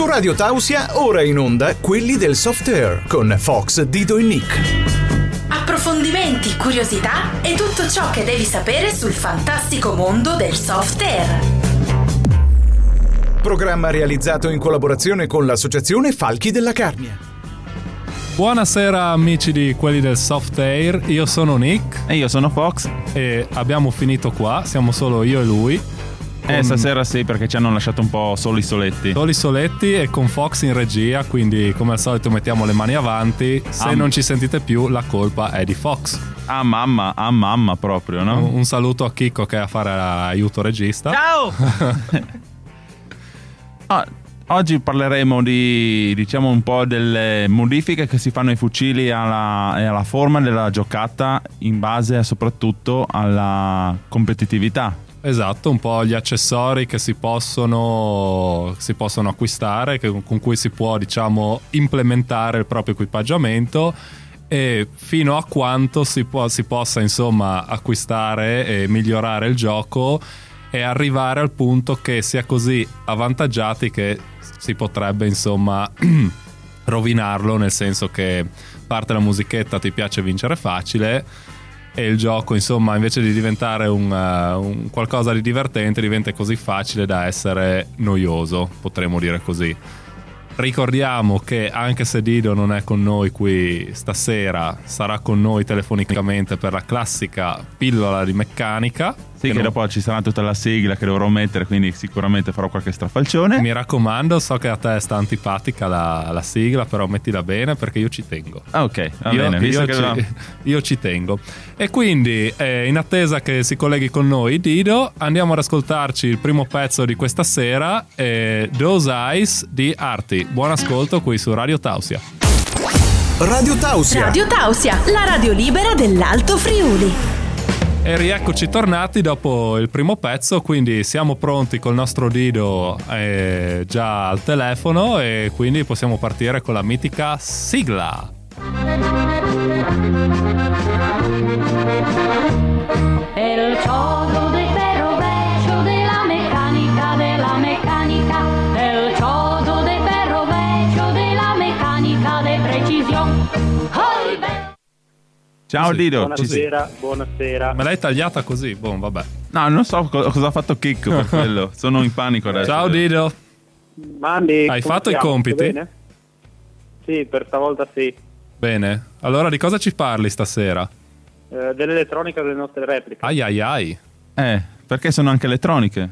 Su Radio Tausia, ora in onda quelli del soft air con Fox, Dido e Nick. Approfondimenti, curiosità e tutto ciò che devi sapere sul fantastico mondo del soft air. Programma realizzato in collaborazione con l'associazione Falchi della Carnia. Buonasera amici di quelli del soft air, io sono Nick E io sono Fox. e abbiamo finito qua, siamo solo io e lui. Eh, stasera sì, perché ci hanno lasciato un po' soli soletti. Soli soletti e con Fox in regia, quindi come al solito mettiamo le mani avanti. Se Ah. non ci sentite più, la colpa è di Fox. Ah, mamma, ah, mamma proprio, no? Un, un saluto a Chicco che è a fare aiuto regista. Ciao! Ah, oggi parleremo di, diciamo, un po' delle modifiche che si fanno ai fucili alla- e alla forma della giocata in base soprattutto alla competitività. Esatto, un po' gli accessori che si possono, si possono acquistare, che- con cui si può, diciamo, implementare il proprio equipaggiamento e fino a quanto si, può- si possa, insomma, acquistare e migliorare il gioco e arrivare al punto che sia così avvantaggiati che si potrebbe, insomma, rovinarlo, nel senso che parte la musichetta, ti piace vincere facile e il gioco insomma invece di diventare un, eh, un qualcosa di divertente diventa così facile da essere noioso potremmo dire così. Ricordiamo che anche se Dido non è con noi qui stasera sarà con noi telefonicamente per la classica pillola di meccanica Sì, che, non- dopo ci sarà tutta la sigla che dovrò mettere, quindi sicuramente farò qualche strafalcione. mi raccomando so che a te sta antipatica la, la sigla però mettila bene perché io ci tengo Ah, ok, va io, bene. Visto io che ci, la- io ci tengo. E quindi, eh, in attesa che si colleghi con noi Dido, andiamo ad ascoltarci il primo pezzo di questa sera, eh, Those Eyes di Arti. Buon ascolto qui su Radio Tausia. Radio Tausia. Radio Tausia, la radio libera dell'Alto Friuli. E rieccoci tornati dopo il primo pezzo, quindi siamo pronti col nostro Dido eh, già al telefono e quindi possiamo partire con la mitica sigla. El chorro Ciao Sì, Dido. ci sei? Buonasera, buonasera. Me l'hai tagliata così? Boh, vabbè. No, non so co- cosa ha fatto Chicco per quello. Sono in panico adesso. Ciao Dido. Mandi, Hai fatto i stiamo? compiti? Sì, per stavolta sì. Bene. Allora di cosa ci parli stasera? Eh, dell'elettronica delle nostre repliche. Ai ai ai. Eh, perché sono anche elettroniche?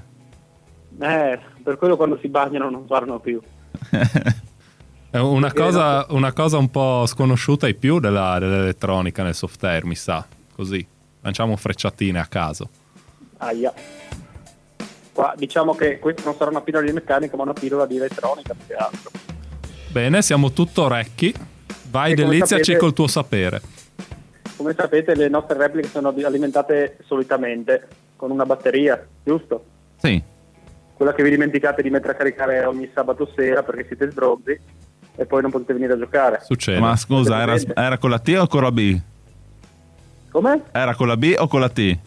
Eh, per quello quando si bagnano non parlano più. È una cosa, una cosa un po' sconosciuta ai più della- dell'elettronica nel software, mi sa. Così. Lanciamo frecciatine a caso. Aia. Qua, diciamo che questa non sarà una pillola di meccanica, ma una pillola di elettronica più che altro. Bene, siamo tutto orecchi. Vai E deliziaci sapete- col tuo sapere. Come sapete, le nostre repliche sono alimentate solitamente con una batteria, giusto? Sì. Quella che vi dimenticate di mettere a caricare ogni sabato sera perché siete sbronzi e poi non potete venire a giocare. Succede. Ma scusa, era, era con la T o con la B? Come? Era con la B o con la T?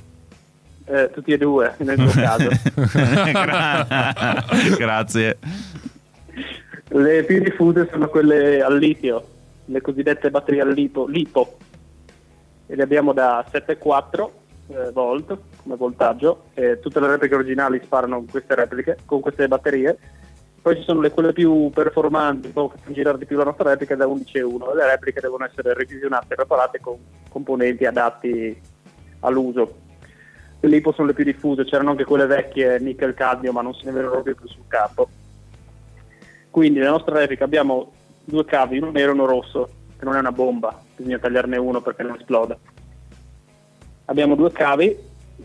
Eh, tutti e due, nel mio caso. Gra- Grazie. Le più diffuse sono quelle al litio, le cosiddette batterie al lipo, lipo. E le abbiamo da 7,4 eh, volt come voltaggio. E tutte le repliche originali sparano con queste repliche, con queste batterie. Poi ci sono le, quelle più performanti, po' che fanno girare di più la nostra replica da 11,1 e le repliche devono essere revisionate e preparate con componenti adatti all'uso. Le lipo sono le più diffuse, c'erano anche quelle vecchie nickel cadmio, ma non se ne vedono più sul campo. Quindi nella nostra replica abbiamo due cavi, uno nero e uno rosso, che non è una bomba, bisogna tagliarne uno perché non esploda. Abbiamo due cavi,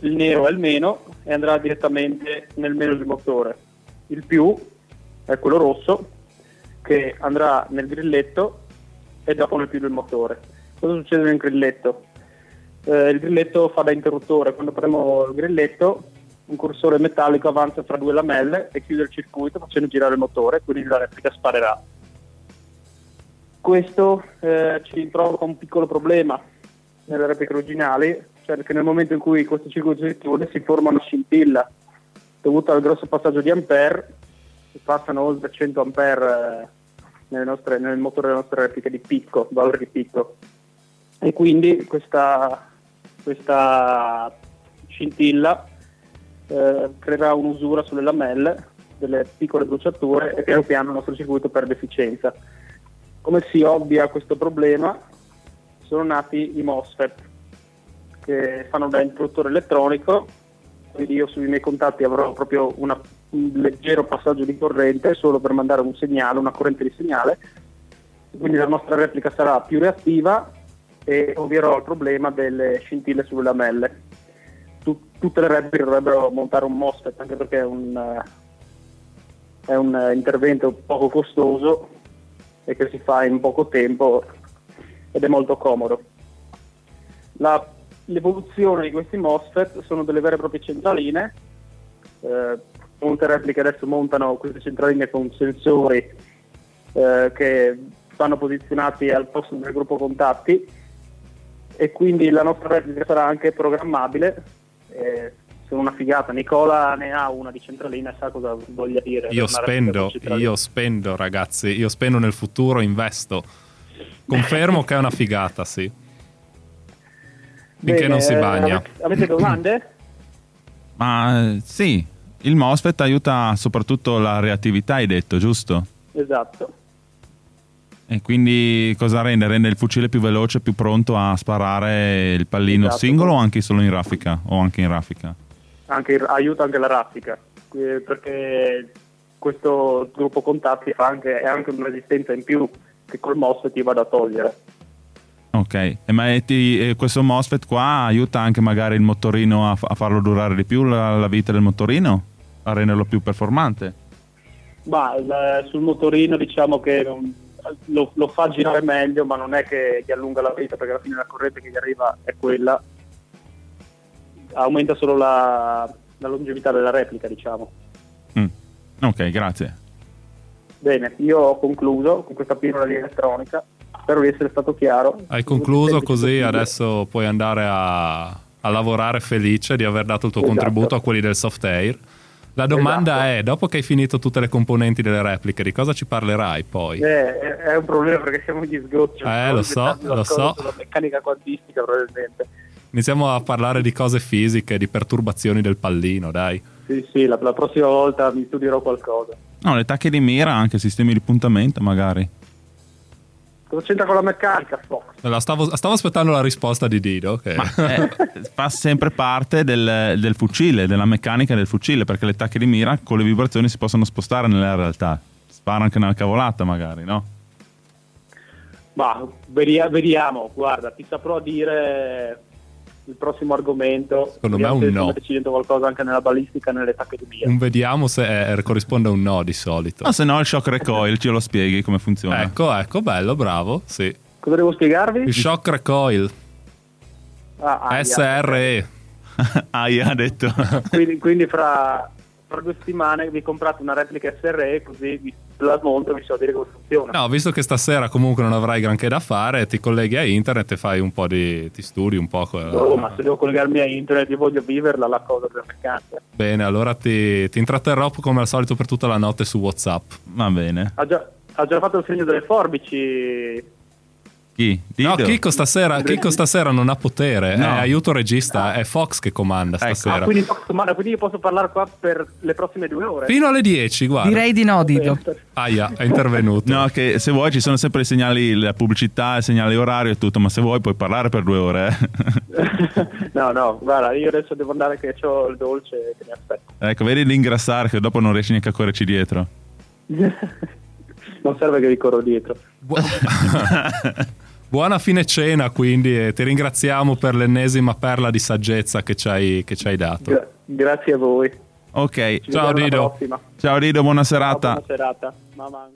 il nero è il meno e andrà direttamente nel meno del motore. Il più è quello rosso che andrà nel grilletto e dopo nel più del motore. Cosa succede nel grilletto? Eh, il grilletto fa da interruttore, quando premo il grilletto un cursore metallico avanza fra due lamelle e chiude il circuito facendo girare il motore, quindi la replica sparerà. Questo eh, ci provoca un piccolo problema nelle repliche originali, cioè che nel momento in cui questo circuito si chiude si forma una scintilla dovuta al grosso passaggio di ampere passano oltre 100 ampere eh, nostre- nel motore delle nostre repliche di picco, valore di picco. E quindi questa, questa scintilla eh, creerà un'usura sulle lamelle, delle piccole bruciature e piano piano il nostro circuito perde efficienza. Come si ovvia questo problema? Sono nati i MOSFET che fanno da interruttore elettronico, quindi io sui miei contatti avrò proprio una- un leggero passaggio di corrente solo per mandare un segnale, una corrente di segnale, quindi la nostra replica sarà più reattiva e ovvierò il problema delle scintille sulle lamelle. Tu- tutte le repliche dovrebbero montare un MOSFET anche perché è un, eh, è un intervento poco costoso e che si fa in poco tempo ed è molto comodo. La- l'evoluzione di questi MOSFET sono delle vere e proprie centraline. Eh, molte repliche adesso montano queste centraline con sensori eh, che vanno posizionati al posto del gruppo contatti e quindi la nostra replica sarà anche programmabile. Eh, sono una figata, Nicola ne ha una di centralina e sa cosa voglia dire. Io spendo, io spendo ragazzi, io spendo nel futuro, investo. Confermo che è una figata, sì. Finché Bene, non si eh, bagna. avete- avete domande? Ma sì, il MOSFET aiuta soprattutto la reattività, hai detto, giusto? esatto. E quindi cosa rende? Rende il fucile più veloce, più pronto a sparare il pallino Esatto. singolo o anche solo in raffica? O anche in raffica? Anche aiuta anche la raffica, eh, perché questo gruppo contatti fa anche, è anche una resistenza in più che col MOSFET ti vado a togliere. Ok, e ma e ti- e questo MOSFET qua aiuta anche magari il motorino a, a farlo durare di più la, la vita del motorino? A renderlo più performante? Ma il- sul motorino diciamo che lo, lo fa girare meglio, ma non è che gli allunga la vita perché alla fine la corrente che gli arriva è quella. Aumenta solo la, la longevità della replica, diciamo. Mm. Ok, grazie. Bene, io ho concluso con questa pillola di elettronica. Spero di essere stato chiaro. Hai concluso così, adesso puoi andare a, a lavorare felice di aver dato il tuo Esatto. contributo a quelli del soft air. La domanda Esatto. è, dopo che hai finito tutte le componenti delle repliche, di cosa ci parlerai poi? Eh, è, è un problema perché siamo gli sgocci. Eh, lo so, lo so. La meccanica quantistica probabilmente. Iniziamo a parlare di cose fisiche, di perturbazioni del pallino, dai. Sì, sì, la, la prossima volta mi studierò qualcosa. No, le tacche di mira, anche sistemi di puntamento magari. Cosa c'entra con la meccanica, Fox? La stavo, stavo aspettando la risposta di Dido. Che... Ma eh, fa sempre parte del, del fucile, della meccanica del fucile, perché le tacche di mira con le vibrazioni si possono spostare nella realtà. Spara anche nella cavolata magari, no? Ma vediamo, guarda, ti saprò dire il prossimo argomento. Secondo me è un no. sto decidendo qualcosa anche nella balistica, nelle tacche di mira. Un vediamo se è- corrisponde a un no di solito. No, se no il shock recoil ce lo spieghi come funziona. Ecco, ecco, bello, bravo. Sì. Cosa devo spiegarvi? Il shock recoil, Ah, ah, SRE. Aia, ha detto. quindi, quindi fra, fra due settimane vi comprate una replica SRE così vi la smonto e vi so dire come funziona. No, visto che stasera comunque non avrai granché da fare, ti colleghi a internet e fai un po' di. ti studi un po'. co- Oh, ma se devo collegarmi a internet io voglio viverla la cosa della meccanica. Bene, allora ti, ti intratterrò come al solito per tutta la notte su WhatsApp. Va bene. Ha già, ha già fatto il segno delle forbici. Chi? No, Dido? Chicco stasera, Chicco stasera non ha potere, No. è aiuto regista, è Fox che comanda Ecco. stasera. Ah, quindi, ma- quindi io posso parlare qua per le prossime due ore. Fino alle 10, guarda. Direi di no, Dido. Aia, è intervenuto. No, che se vuoi ci sono sempre i segnali, la pubblicità, il segnale orario e tutto, ma se vuoi puoi parlare per due ore. eh. no, no, guarda, io adesso devo andare che ho il dolce che mi aspetta. ecco, vedi l'ingrassare che dopo non riesci neanche a correrci dietro. non serve che vi corro dietro. Bu- Buona fine cena quindi e ti ringraziamo per l'ennesima perla di saggezza che ci hai, che ci hai dato. Gra- grazie a voi. Ok, Ci Ciao, prossima. ciao Rido, buona Ciao, serata. buona serata. Mamma.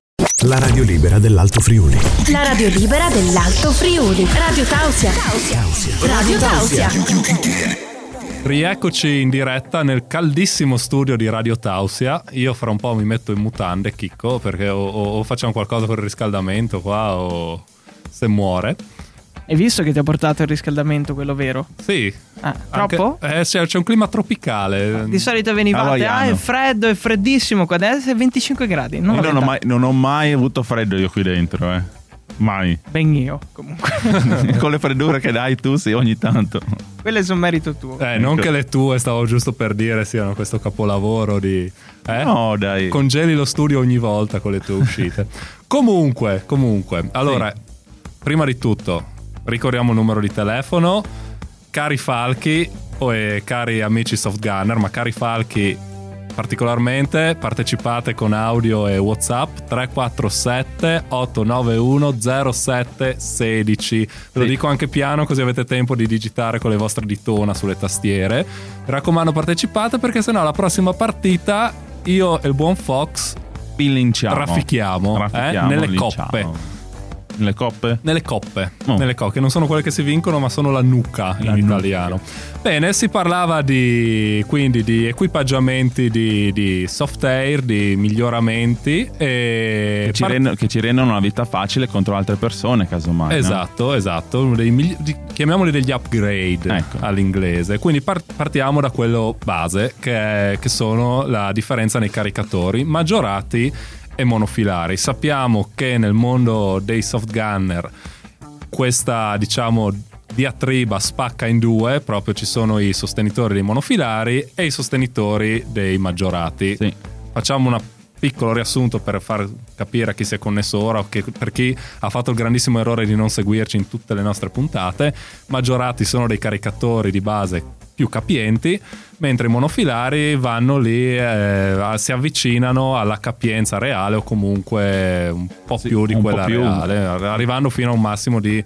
La radio libera dell'Alto Friuli. La radio libera dell'Alto Friuli. Radio Tausia. Radio Tausia. Rieccoci in diretta nel caldissimo studio di Radio Tausia. Io fra un po' mi metto in mutande, Chicco, perché o, o- o facciamo qualcosa per il riscaldamento qua o se muore. Hai visto che ti ha portato il riscaldamento, quello vero? Sì. Ah, Anche- troppo? eh, c'è, c'è un clima tropicale. Di solito venivate, ah è freddo, è freddissimo, qua adesso è 25 gradi. Non Io non ho, mai, non ho mai avuto freddo io qui dentro, eh. Mai. Ben io, comunque. Con le freddure che dai tu, sì, ogni tanto. Quello è un merito tuo. Eh, non Ecco. che le tue, stavo giusto per dire, siano questo capolavoro di... Eh? No, dai. Congeli lo studio ogni volta con le tue uscite. comunque, comunque. Allora, prima di tutto, ricordiamo il numero di telefono. Cari Falchi e cari amici Softgunner, ma cari Falchi particolarmente, partecipate con audio e WhatsApp 347 891 0716. Ve lo Sì. dico anche piano così avete tempo di digitare con le vostre ditona sulle tastiere. Mi raccomando partecipate perché sennò la prossima partita io e il buon Fox Pillinciamo. Raffichiamo, eh, Raffichiamo, nelle linciamo. coppe. Nelle coppe? Nelle coppe, Oh. nelle coppe, che non sono quelle che si vincono, ma sono la nuca in La nuca. italiano. Bene, si parlava di quindi di equipaggiamenti di, di soft air, di miglioramenti e Che ci, par- rendono, che ci rendono la vita facile contro altre persone, casomai. no? Esatto, esatto, migli- chiamiamoli degli upgrade Ecco. all'inglese. Quindi par- partiamo da quello base, che, è- che sono la differenza nei caricatori maggiorati e monofilari. Sappiamo che nel mondo dei soft gunner questa, diciamo, diatriba spacca in due, proprio ci sono i sostenitori dei monofilari e i sostenitori dei maggiorati. Sì. Facciamo un piccolo riassunto per far capire a chi si è connesso ora o che- per chi ha fatto il grandissimo errore di non seguirci in tutte le nostre puntate. Maggiorati sono dei caricatori di base più capienti, mentre i monofilari vanno lì, eh, si avvicinano alla capienza reale o comunque un po' Sì, più di quella più. reale, arrivando fino a un massimo di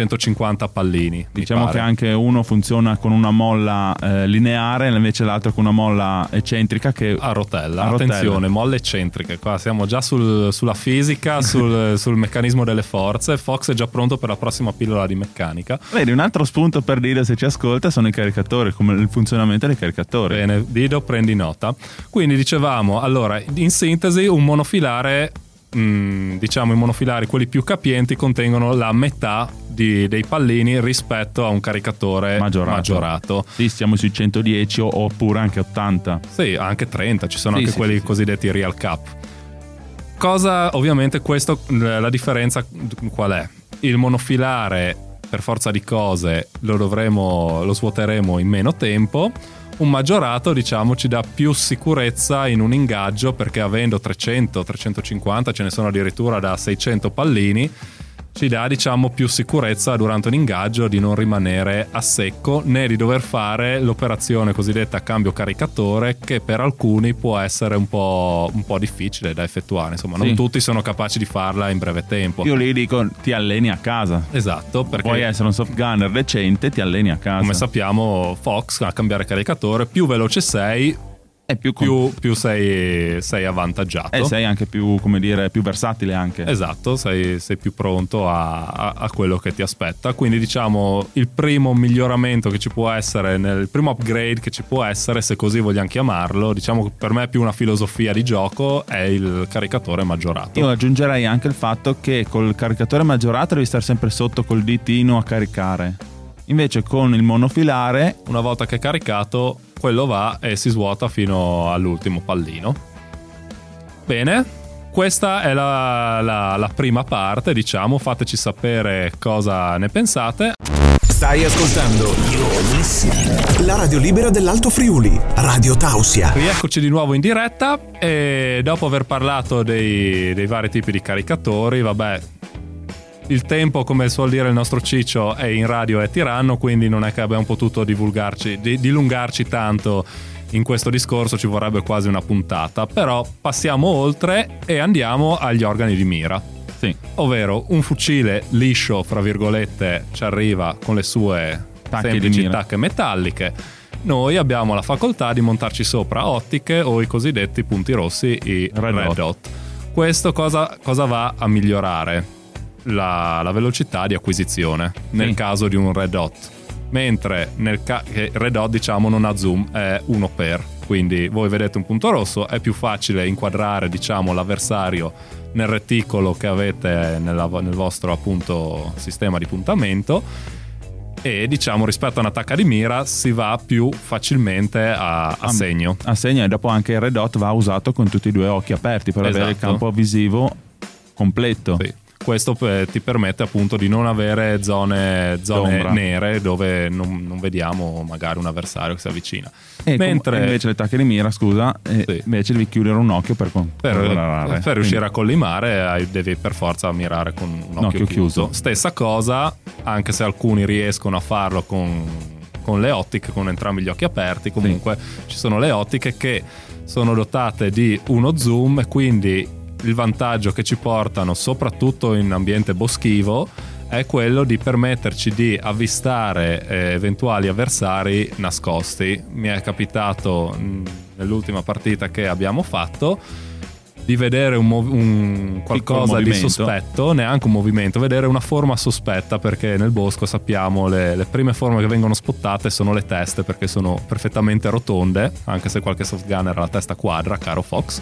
150 pallini. Diciamo che anche uno funziona con una molla eh, lineare, invece l'altro con una molla eccentrica che A rotella, A rotella. attenzione, molle eccentriche. Qua siamo già sul- sulla fisica, sul, sul meccanismo delle forze. Fox è già pronto per la prossima pillola di meccanica. Vedi, un altro spunto per dire se ci ascolta sono i caricatori, come il funzionamento dei caricatori. Bene, Dido, prendi nota. Quindi dicevamo, allora, in sintesi, un monofilare, mh, diciamo i monofilari, quelli più capienti, contengono la metà di- dei pallini rispetto a un caricatore Maggiorato. maggiorato. Sì, siamo sui 110 o- oppure anche 80. Sì, anche 30, ci sono Sì, anche sì, quelli sì, cosiddetti Real Cup. Cosa, ovviamente, questo, la differenza qual è? Il monofilare, per forza di cose, lo dovremo, lo svuoteremo in meno tempo. Un maggiorato, diciamo, ci dà più sicurezza in un ingaggio perché avendo 300, 350, ce ne sono addirittura da 600 pallini, ci dà diciamo più sicurezza durante un ingaggio di non rimanere a secco né di dover fare l'operazione cosiddetta cambio caricatore che per alcuni può essere un po', un po' difficile da effettuare insomma non Sì. tutti sono capaci di farla in breve tempo Io lì dico ti alleni a casa. esatto perché Puoi essere un soft gunner decente, ti alleni a casa. come sappiamo Fox a cambiare caricatore più veloce sei è più, con- più, più sei, sei avvantaggiato e sei anche più, come dire, più versatile anche. Esatto, sei, sei più pronto a, a- a quello che ti aspetta. Quindi diciamo il primo miglioramento che ci può essere, nel, il primo upgrade che ci può essere, se così vogliamo chiamarlo, diciamo che per me è più una filosofia di gioco, è il caricatore maggiorato. Io aggiungerei anche il fatto che col caricatore maggiorato devi stare sempre sotto col ditino a caricare. Invece con il monofilare Una volta che è caricato, quello va e si svuota fino all'ultimo pallino. Bene, questa è la, la- la prima parte, diciamo, fateci sapere cosa ne pensate. Stai ascoltando la radio libera dell'Alto Friuli, Radio Tausia. Rieccoci di nuovo in diretta e dopo aver parlato dei, dei vari tipi di caricatori, vabbè, il tempo, come suol dire il nostro Ciccio, è in radio è tiranno, quindi non è che abbiamo potuto divulgarci, di- dilungarci tanto in questo discorso, ci vorrebbe quasi una puntata, però passiamo oltre e andiamo agli organi di mira. sì, Ovvero un fucile liscio, fra virgolette, ci arriva con le sue Tacche semplici tacche metalliche. Noi abbiamo la facoltà di montarci sopra ottiche o i cosiddetti punti rossi, i Red red, dot. dot. Questo cosa, cosa va a migliorare? La, la velocità di acquisizione nel Sì. caso di un red dot. Mentre nel ca- che red dot diciamo non ha zoom, è 1 per. quindi voi vedete un punto rosso, è più facile inquadrare diciamo, l'avversario nel reticolo che avete nella- nel vostro appunto sistema di puntamento e diciamo rispetto a un'attacca di mira si va più facilmente a, a segno. A segno e dopo anche il red dot va usato con tutti e due occhi aperti per avere il Esatto. campo visivo completo. Sì. Questo eh, ti permette appunto di non avere zone, zone nere dove non, non vediamo magari un avversario che si avvicina. E com- Mentre invece le attacche di mira, scusa, Sì. invece devi chiudere un occhio per, con- per, controllare. per riuscire a collimare devi per forza mirare con un occhio, occhio chiuso. chiuso. Stessa cosa, anche se alcuni riescono a farlo con, con le ottiche, con entrambi gli occhi aperti, comunque ci sono le ottiche che sono dotate di uno zoom e quindi il vantaggio che ci portano, soprattutto in ambiente boschivo, è quello di permetterci di avvistare eh, eventuali avversari nascosti. Mi è capitato mh, nell'ultima partita che abbiamo fatto di vedere un, mov- un qualcosa di sospetto, neanche un movimento, vedere una forma sospetta perché nel bosco sappiamo le, le prime forme che vengono spottate sono le teste perché sono perfettamente rotonde, anche se qualche soft gunner ha la testa quadra, caro Fox.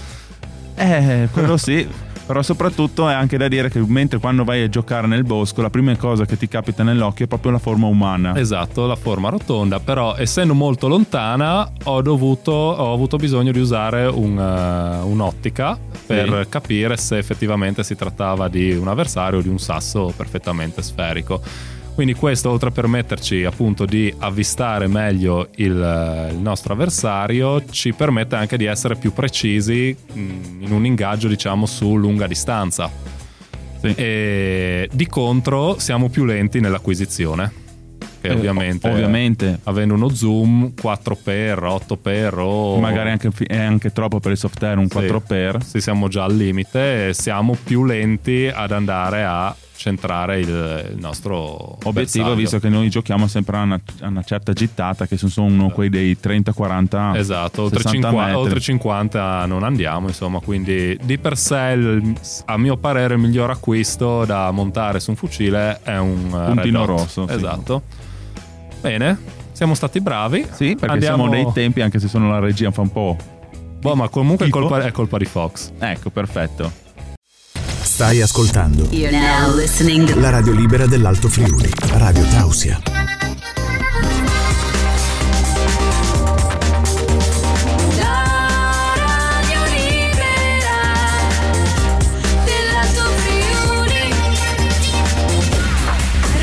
Eh, quello sì. Però soprattutto è anche da dire che mentre quando vai a giocare nel bosco la prima cosa che ti capita nell'occhio è proprio la forma umana. Esatto, la forma rotonda, però essendo molto lontana ho, dovuto, ho avuto bisogno di usare un, eh, un'ottica per capire se effettivamente si trattava di un avversario o di un sasso perfettamente sferico. Quindi questo oltre a permetterci appunto di avvistare meglio il, il nostro avversario ci permette anche di essere più precisi mh, in un ingaggio diciamo su lunga distanza. Sì. E di contro siamo più lenti nell'acquisizione. Che Eh, ovviamente, ovviamente. avendo uno zoom 4x, 8x o Magari anche, è anche troppo per il soft air, un Sì. 4x. sì, siamo già al limite siamo più lenti ad andare a centrare il, il nostro Obiettivo, visto che noi giochiamo sempre a una, a una certa gittata, che sono uno quei dei 30-40 Esatto, oltre 60 50, metri. oltre 50 non andiamo, insomma, quindi di per sé, il- a mio parere, il miglior acquisto da montare su un fucile è un eh, Puntino Dot. rosso, sì. Esatto. Bene, siamo stati bravi. Sì, perché Andiamo- siamo dei tempi, anche se sono la regia fa un po'. Boh, ma comunque è colpa, è colpa di Fox. Ecco, perfetto. Stai ascoltando You're now listening to la radio libera dell'Alto Friuli, Radio Tausia. La radio libera dell'Alto Friuli.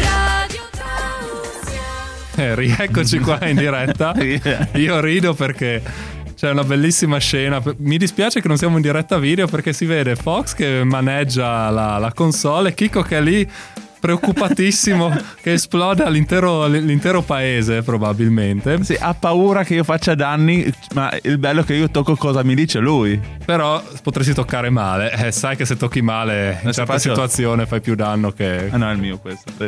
Radio Tausia. Eh, rieccoci qua in diretta. Io rido perché c'è una bellissima scena. Mi dispiace che non siamo in diretta video perché si vede Fox che maneggia la, la console e Kiko che è lì preoccupatissimo che esploda l'intero, l'intero paese probabilmente. Sì, ha paura che io faccia danni, ma il bello è che io tocco cosa mi dice lui. Però potresti toccare male. Eh, sai che se tocchi male in certa faccio- situazione fai più danno che... Ah no, è il mio questo.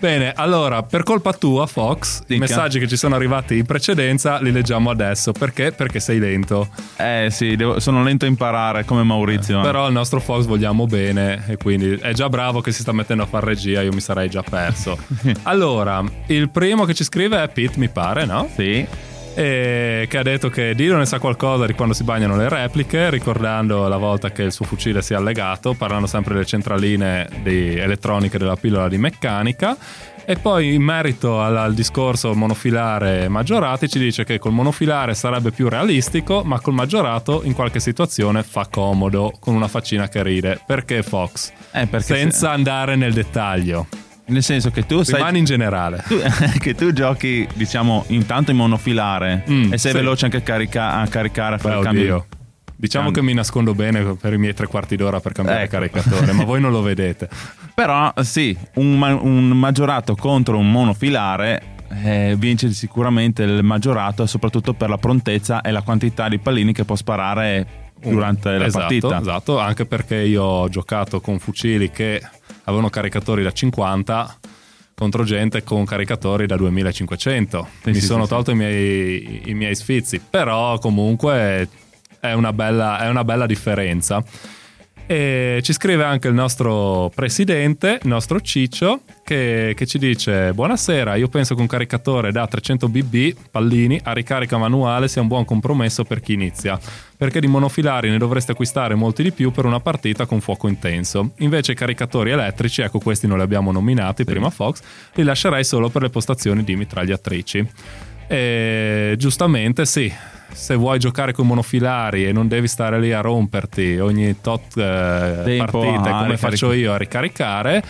Bene, allora, per colpa tua, Fox, i Minchia. messaggi che ci sono arrivati in precedenza li leggiamo adesso. Perché? Perché sei lento. eh sì, devo- sono lento a imparare come Maurizio. Però al nostro Fox vogliamo bene e quindi è già bravo che si sta mettendo a fare regia, io mi sarei già perso. allora, il primo che ci scrive è Pete, mi pare, no? Sì. E che ha detto che Dio ne sa qualcosa di quando si bagnano le repliche, ricordando la volta che il suo fucile si è allegato, parlando sempre delle centraline di elettroniche della pillola di meccanica. E poi in merito al, al discorso monofilare maggiorati ci dice che col monofilare sarebbe più realistico, ma col maggiorato in qualche situazione fa comodo, con una faccina che ride. Perché Fox? Eh, perché Senza andare nel dettaglio. se- nel senso che tu Rimani in generale. tu- che tu giochi, diciamo, intanto in monofilare Mm, e sei sì. veloce anche a, carica- a caricare, a Beh, fare il cambio. oddio. Diciamo che mi nascondo bene per i miei tre quarti d'ora per cambiare Ecco. caricatore, ma voi non lo vedete. Però sì, un, ma- un maggiorato contro un monofilare eh, vince sicuramente il maggiorato, soprattutto per la prontezza e la quantità di pallini che può sparare durante la esatto, partita. Esatto, anche perché io ho giocato con fucili che avevano caricatori da 50 contro gente con caricatori da 2500. Sì, Mi sì, sono sì, tolto I, miei, i miei sfizi, però comunque è una bella, è una bella differenza. E ci scrive anche il nostro presidente, il nostro Ciccio, che, che ci dice: Buonasera, io penso che un caricatore da 300 BB pallini a ricarica manuale sia un buon compromesso per chi inizia, perché di monofilari ne dovreste acquistare molti di più per una partita con fuoco intenso. Invece i caricatori elettrici, ecco questi non li abbiamo nominati prima Fox, li lascerei solo per le postazioni di mitragliatrici. E giustamente sì, se vuoi giocare con monofilari e non devi stare lì a romperti ogni tot eh, Tempo partite a come faccio io a ricaricare,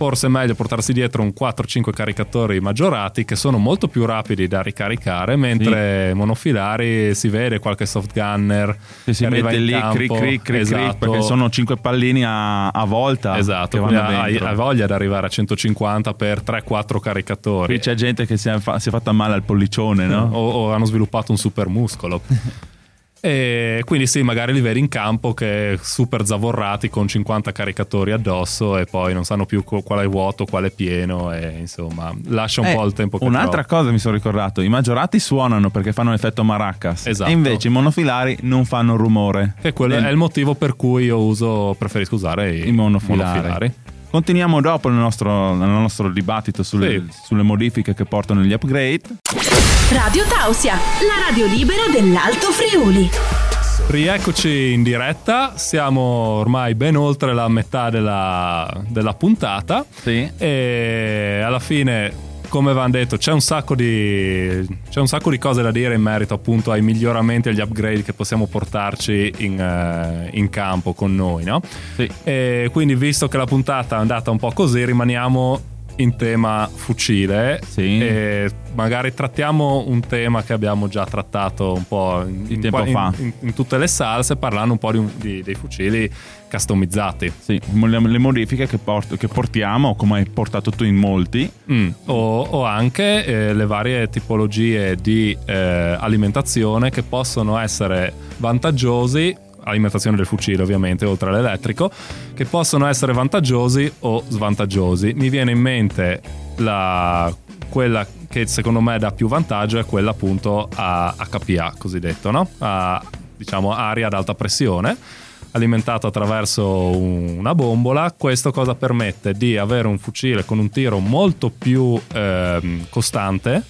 forse è meglio portarsi dietro un 4-5 caricatori maggiorati che sono molto più rapidi da ricaricare, mentre monofilari si vede qualche soft gunner Che si mette lì, campo. cric, cric, cric, esatto. perché sono 5 pallini a, a volta Esatto, hai, hai voglia di arrivare a 150 per 3-4 caricatori. Qui c'è gente che si è, fa- si è fatta male al pollicione, no? o, o hanno sviluppato un super muscolo. e quindi sì, magari li vedi in campo che super zavorrati con 50 caricatori addosso e poi non sanno più quale è vuoto, quale è pieno e insomma lascia un Eh, po' il tempo che Un'altra trova. cosa mi sono ricordato: i maggiorati suonano perché fanno l'effetto maracas. Esatto. E invece i monofilari non fanno rumore. E quello Eh, è il motivo per cui io uso, preferisco usare i, I monofilari. Continuiamo dopo nel nostro, nel nostro dibattito sulle, Sì. sulle modifiche che portano gli upgrade. Radio Tausia, la radio libera dell'Alto Friuli. Rieccoci in diretta, siamo ormai ben oltre la metà della, della puntata. Sì. E alla fine, come avevamo detto, c'è un, sacco di, c'è un sacco di cose da dire in merito appunto ai miglioramenti e agli upgrade che possiamo portarci in, eh, in campo con noi, no? Sì. E quindi, visto che la puntata è andata un po' così, rimaniamo in tema fucile Sì. e magari trattiamo un tema che abbiamo già trattato un po' in, tempo in- fa. in- in tutte le salse parlando un po' di di- dei fucili customizzati Sì, le le modifiche che, porto- che portiamo, come hai portato tu in molti, Mm, o, o anche eh, le varie tipologie di eh, alimentazione che possono essere vantaggiosi, alimentazione del fucile ovviamente oltre all'elettrico, che possono essere vantaggiosi o svantaggiosi. Mi viene in mente la, quella che secondo me dà più vantaggio è quella appunto a HPA cosiddetto, no? A, diciamo aria ad alta pressione alimentato attraverso un- una bombola. Questo cosa permette di avere un fucile con un tiro molto più ehm, costante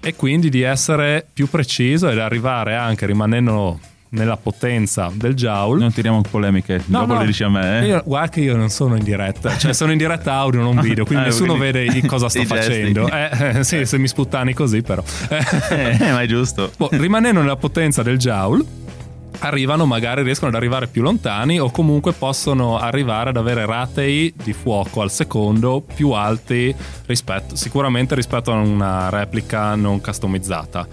e quindi di essere più preciso ed arrivare anche rimanendo nella potenza del joule. non tiriamo polemiche, No, dopo no. le dici a me. eh. Io- guarda che io non sono in diretta, cioè sono in diretta audio, non video, quindi Eh, nessuno quindi- vede cosa sto facendo. Eh, eh, sì, se mi sputtani così però. Eh, ma è giusto. Boh, rimanendo nella potenza del joule, arrivano, magari riescono ad arrivare più lontani o comunque possono arrivare ad avere ratei di fuoco al secondo più alti rispetto, sicuramente rispetto a una replica non customizzata.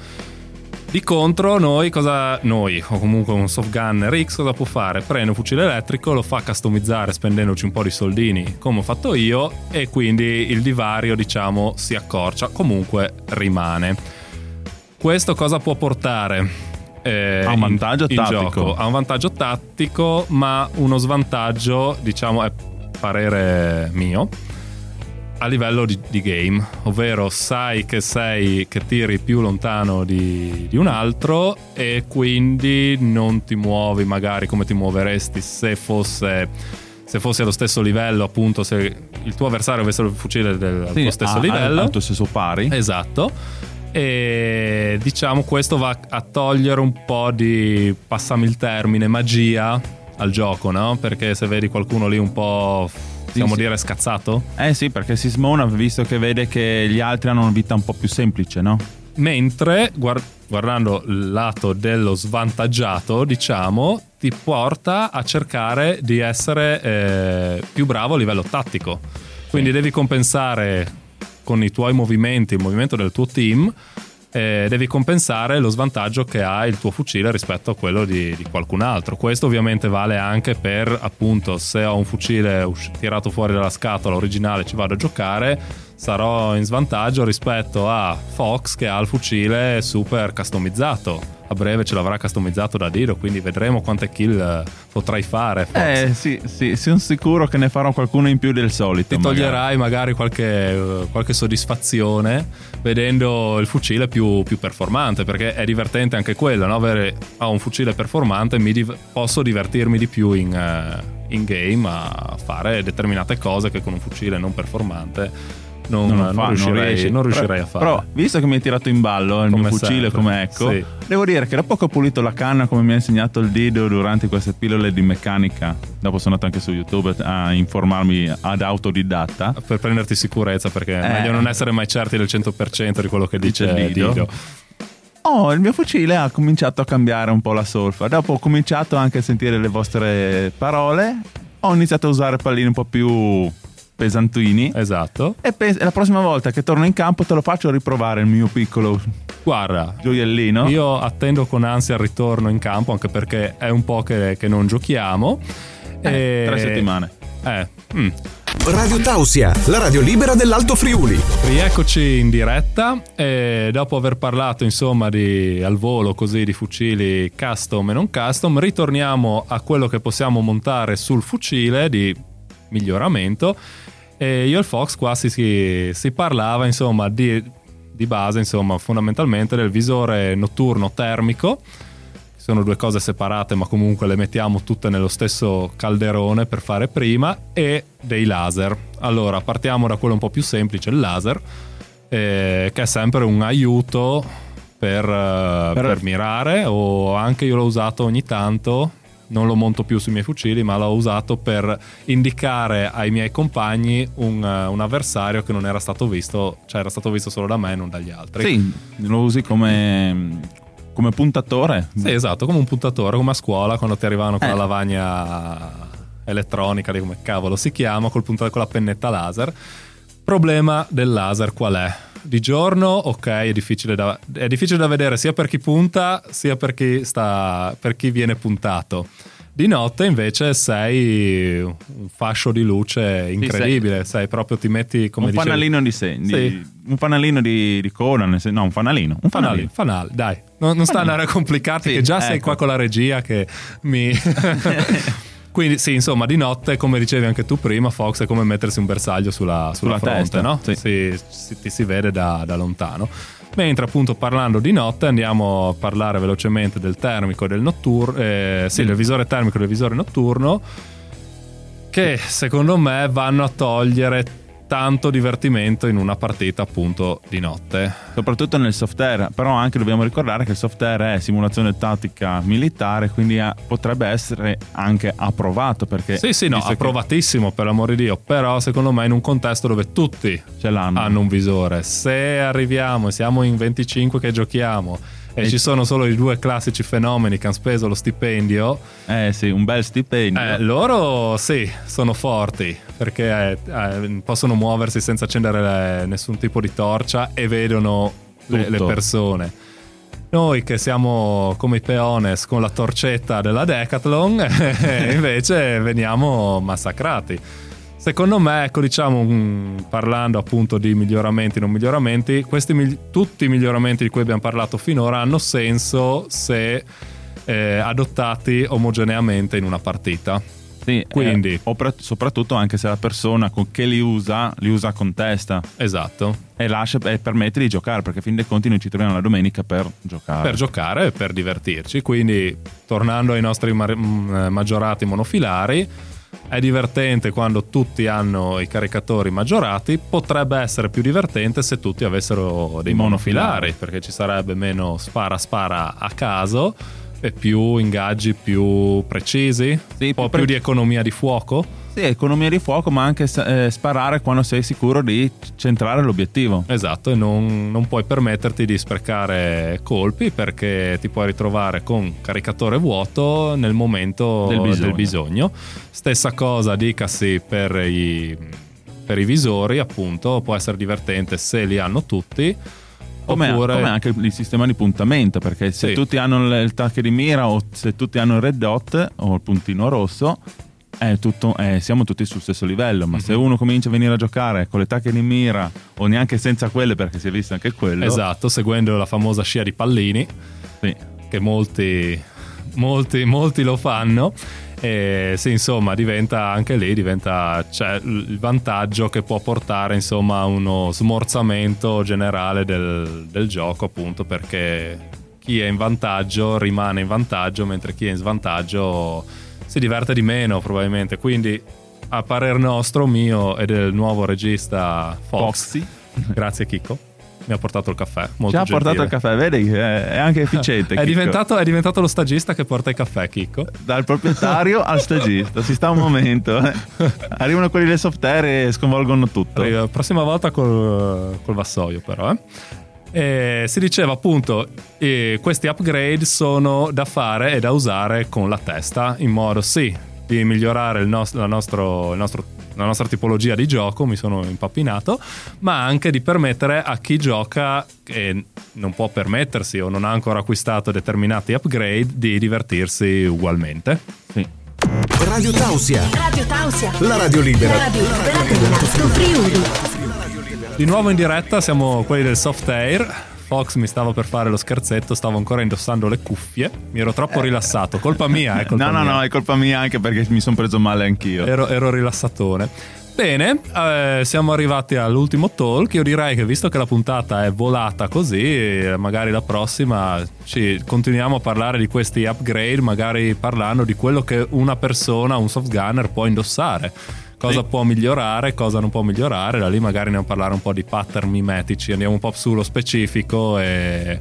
Di contro, noi cosa. Noi, o comunque un soft gunner X, cosa può fare? Prende un fucile elettrico, lo fa customizzare spendendoci un po' di soldini, come ho fatto io, e quindi il divario, diciamo, si accorcia. Comunque rimane. Questo cosa può portare? eh, Ha un in- vantaggio in tattico. gioco? Ha un vantaggio tattico, ma uno svantaggio, diciamo, è parere mio a livello di, di game, ovvero sai che sei che tiri più lontano di, di un altro e quindi non ti muovi magari come ti muoveresti se fosse se fossi allo stesso livello, appunto, se il tuo avversario avesse il fucile del al Sì, tuo stesso ha- livello. ha il tuo stesso pari. Esatto. E diciamo questo va a togliere un po' di, passami il termine, magia al gioco, no? Perché se vedi qualcuno lì un po', possiamo sì. dire, scazzato, Eh sì, perché si smona visto che vede che gli altri hanno una vita un po' più semplice, no? mentre guard- guardando il lato dello svantaggiato, diciamo, ti porta a cercare di essere eh, più bravo a livello tattico. Quindi devi compensare con i tuoi movimenti, il movimento del tuo team, eh, devi compensare lo svantaggio che ha il tuo fucile rispetto a quello di, di qualcun altro. Questo ovviamente vale anche per appunto se ho un fucile tirato fuori dalla scatola originale ci vado a giocare, sarò in svantaggio rispetto a Fox che ha il fucile super customizzato a breve ce l'avrà customizzato da Dido, quindi vedremo quante kill eh, potrai fare. forse. Eh sì, sì, sono sicuro che ne farò qualcuno in più del solito. Ti magari. toglierai magari qualche, eh, qualche soddisfazione vedendo il fucile più, più performante, perché è divertente anche quello, no? avere ah, un fucile performante mi div- posso divertirmi di più in, eh, in game a fare determinate cose che con un fucile non performante non, Non, non fa, non riuscirei, riesci. non riuscirei Però- a fare. Però, visto che mi hai tirato in ballo il Come mio fucile come ecco, Sì. devo dire che dopo che ho pulito la canna, come mi ha insegnato il Dido durante queste pillole di meccanica, dopo sono andato anche su YouTube a informarmi ad autodidatta. per prenderti sicurezza perché è Eh. meglio non essere mai certi del 100% di quello che dice, Dice Dido. Dido. Oh, il mio fucile ha cominciato a cambiare un po' la solfa. Dopo ho cominciato anche a sentire le vostre parole. Ho iniziato a usare pallini un po' più pesantini. Esatto. E pens- la prossima volta che torno in campo te lo faccio riprovare il mio piccolo Guarda, gioiellino. io attendo con ansia il ritorno in campo anche perché è un po' che, che non giochiamo. Eh, E- tre settimane. Eh, mm. Radio Tausia, la radio libera dell'Alto Friuli. Rieccoci in diretta e dopo aver parlato insomma di al volo così di fucili custom e non custom, ritorniamo a quello che possiamo montare sul fucile di miglioramento e io e il Fox qua si, si- si parlava insomma di, di base insomma fondamentalmente del visore notturno termico. Sono due cose separate ma comunque le mettiamo tutte nello stesso calderone per fare prima e dei laser. Allora partiamo da quello un po' più semplice il laser eh, che è sempre un aiuto per, eh, Per- per mirare o anche io l'ho usato ogni tanto non lo monto più sui miei fucili ma l'ho usato per indicare ai miei compagni un, eh, un avversario che non era stato visto cioè era stato visto solo da me e non dagli altri Sì, lo usi come, come puntatore. Sì, esatto, come un puntatore, come a scuola quando ti arrivavano con Eh. la lavagna elettronica, di come cavolo si chiama, col puntatore con la pennetta laser. Problema del laser qual è? Di giorno, ok, è difficile da, è difficile da vedere sia per chi punta sia per chi, sta, per chi viene puntato. Di notte invece sei un fascio di luce incredibile, sei, proprio ti metti come un dicevi- fanalino di, se- di- Sì. un fanalino di, di sen- no, un fanalino. Un Fanali, fanalino. fanali, dai. Non, non sta andare a complicarti, Sì, che già sei ecco. qua con la regia che mi... Quindi sì, insomma, di notte, come dicevi anche tu prima, Fox, è come mettersi un bersaglio sulla, sulla, Sulla fronte, testa, no? sì. Si, si- ti si vede da, da lontano. Mentre appunto parlando di notte andiamo a parlare velocemente del termico e del notturno, eh, sì, del visore termico e del visore notturno, che secondo me vanno a togliere tanto divertimento in una partita appunto di notte. Soprattutto nel soft air, però anche dobbiamo ricordare che il soft air è simulazione tattica militare, quindi eh, potrebbe essere anche approvato perché Sì, sì, no, visto che approvatissimo per l'amore di Dio, però secondo me in un contesto dove tutti ce l'hanno. hanno un visore, se arriviamo e siamo in 25 che giochiamo e, E- ci sono solo i due classici fenomeni che hanno speso lo stipendio, Eh sì, un bel stipendio. eh, loro sì, sono forti perché eh, eh, possono muoversi senza accendere le- nessun tipo di torcia e vedono le, le persone. Noi che siamo come i peones con la torcetta della Decathlon, invece veniamo massacrati. Secondo me, ecco, diciamo, mm, parlando appunto di miglioramenti e non miglioramenti, questi migli- tutti i miglioramenti di cui abbiamo parlato finora hanno senso se eh, adottati omogeneamente in una partita. Sì, quindi- eh, opra- soprattutto anche se la persona con- che li usa, li usa con testa Esatto. e, lascia, e permette di giocare, perché a fin dei conti noi ci troviamo la domenica per giocare. per giocare e per divertirci. Quindi, tornando ai nostri ma- mm, eh, maggiorati monofilari, è divertente quando tutti hanno i caricatori maggiorati. Potrebbe essere più divertente se tutti avessero dei monofilari, perché ci sarebbe meno spara spara a caso più ingaggi più precisi, Sì, un po' più più pre- di economia di fuoco. Sì, economia di fuoco, ma anche eh, sparare quando sei sicuro di centrare l'obiettivo. Esatto, e non, non puoi permetterti di sprecare colpi perché ti puoi ritrovare con caricatore vuoto nel momento Del del bisogno. bisogno. Stessa cosa dicasi per i, per i visori, appunto, può essere divertente se li hanno tutti. Come, oppure come anche il sistema di puntamento, perché se Sì. tutti hanno il, il tac di mira o se tutti hanno il red dot o il puntino rosso, è tutto- eh, siamo tutti sul stesso livello. Ma Mhm. se uno comincia a venire a giocare con le tacche di mira o neanche senza quelle, perché si è visto anche quello, Esatto, seguendo la famosa scia di pallini. sì. che molti, molti, molti lo fanno. E sì, insomma, diventa anche lì diventa c'è il vantaggio che può portare insomma a uno smorzamento generale del, del gioco, appunto, perché chi è in vantaggio rimane in vantaggio, mentre chi è in svantaggio si diverte di meno, probabilmente. Quindi, a parer nostro, mio e del nuovo regista Fox, Foxy. grazie Chicco, mi ha portato il caffè. Molto Ci ha portato gentile. il caffè, vedi? È è anche efficiente. È diventato, è diventato lo stagista che porta il caffè, Chicco. Dal proprietario al stagista, si sta un momento. eh. Arrivano quelli del soft air e sconvolgono tutto. Arriva- Prossima volta col, col vassoio, però. eh. E si diceva appunto eh, questi upgrade sono da fare e da usare con la testa in modo sì di migliorare il nos- la, nostro- il nostro- la nostra tipologia di gioco mi sono impappinato ma anche di permettere a chi gioca e non può permettersi o non ha ancora acquistato determinati upgrade di divertirsi ugualmente Sì. Radio Tausia, Radio Tausia. la radio libera. La radio libera. Di nuovo in diretta siamo quelli del soft air. Fox mi stava per fare lo scherzetto, stavo ancora indossando le cuffie. Mi ero troppo rilassato. Colpa mia, è colpa No, no, mia. no, è colpa mia anche perché mi sono preso male anch'io. Ero, ero rilassatone. Bene, eh, siamo arrivati all'ultimo talk. Io direi che visto che la puntata è volata così, eh, magari la prossima ci continuiamo a parlare di questi upgrade, magari parlando di quello che una persona, un soft gunner può indossare. Cosa Sì. può migliorare, cosa non può migliorare. Da lì magari andiamo a parlare un po' di pattern mimetici, andiamo un po' sullo specifico e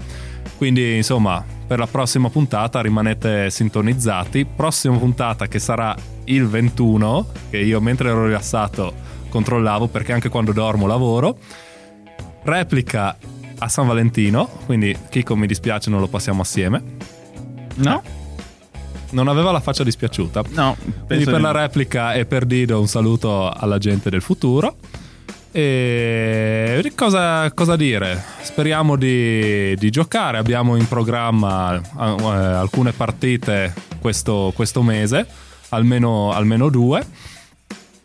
quindi insomma per la prossima puntata rimanete sintonizzati. Prossima puntata che sarà il 21, che io mentre ero rilassato controllavo perché anche quando dormo lavoro. Replica a San Valentino, quindi Kiko mi dispiace non lo passiamo assieme. No? Non aveva la faccia dispiaciuta. No. Quindi per la replica e per Dido un saluto alla gente del futuro. E cosa, cosa dire? Speriamo di, di giocare. Abbiamo in programma alcune partite questo, questo mese, almeno, almeno due.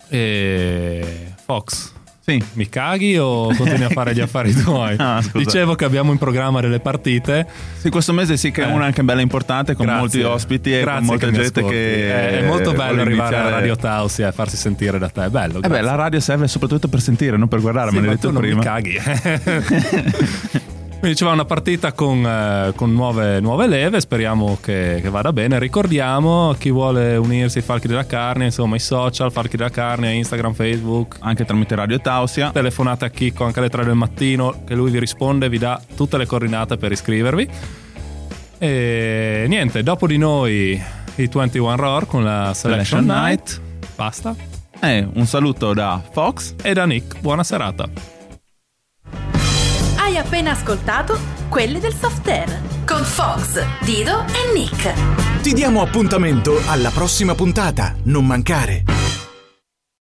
E Fox, Sì. mi caghi o continui a fare gli affari tuoi? Ah. Dicevo che abbiamo in programma delle partite. Sì, questo mese sì che è Eh. una anche bella importante con Grazie. molti ospiti e Grazie con molta che gente che È, è molto bello arrivare alla iniziare- Radio Tausia e farsi sentire da te. È bello. Eh beh, la radio serve soprattutto per sentire, non per guardare, Sì, me l'hai detto tu non prima. mi caghi. Quindi ci va una partita con, eh, con nuove, nuove leve, speriamo che, che vada bene. Ricordiamo chi vuole unirsi ai Falchi della Carne, insomma i social, Falchi della Carne, Instagram, Facebook. Anche tramite Radio Tausia. Telefonate a Chicco anche alle 3 del mattino che lui vi risponde, vi dà tutte le coordinate per iscrivervi. E niente, dopo di noi i 21 Roar con la Selection Selection Night. Basta. Eh, un saluto da Fox. E da Nick, buona serata. Appena ascoltato quelli del soft con Fox, Dido e Nick. Ti diamo appuntamento alla prossima puntata. Non mancare.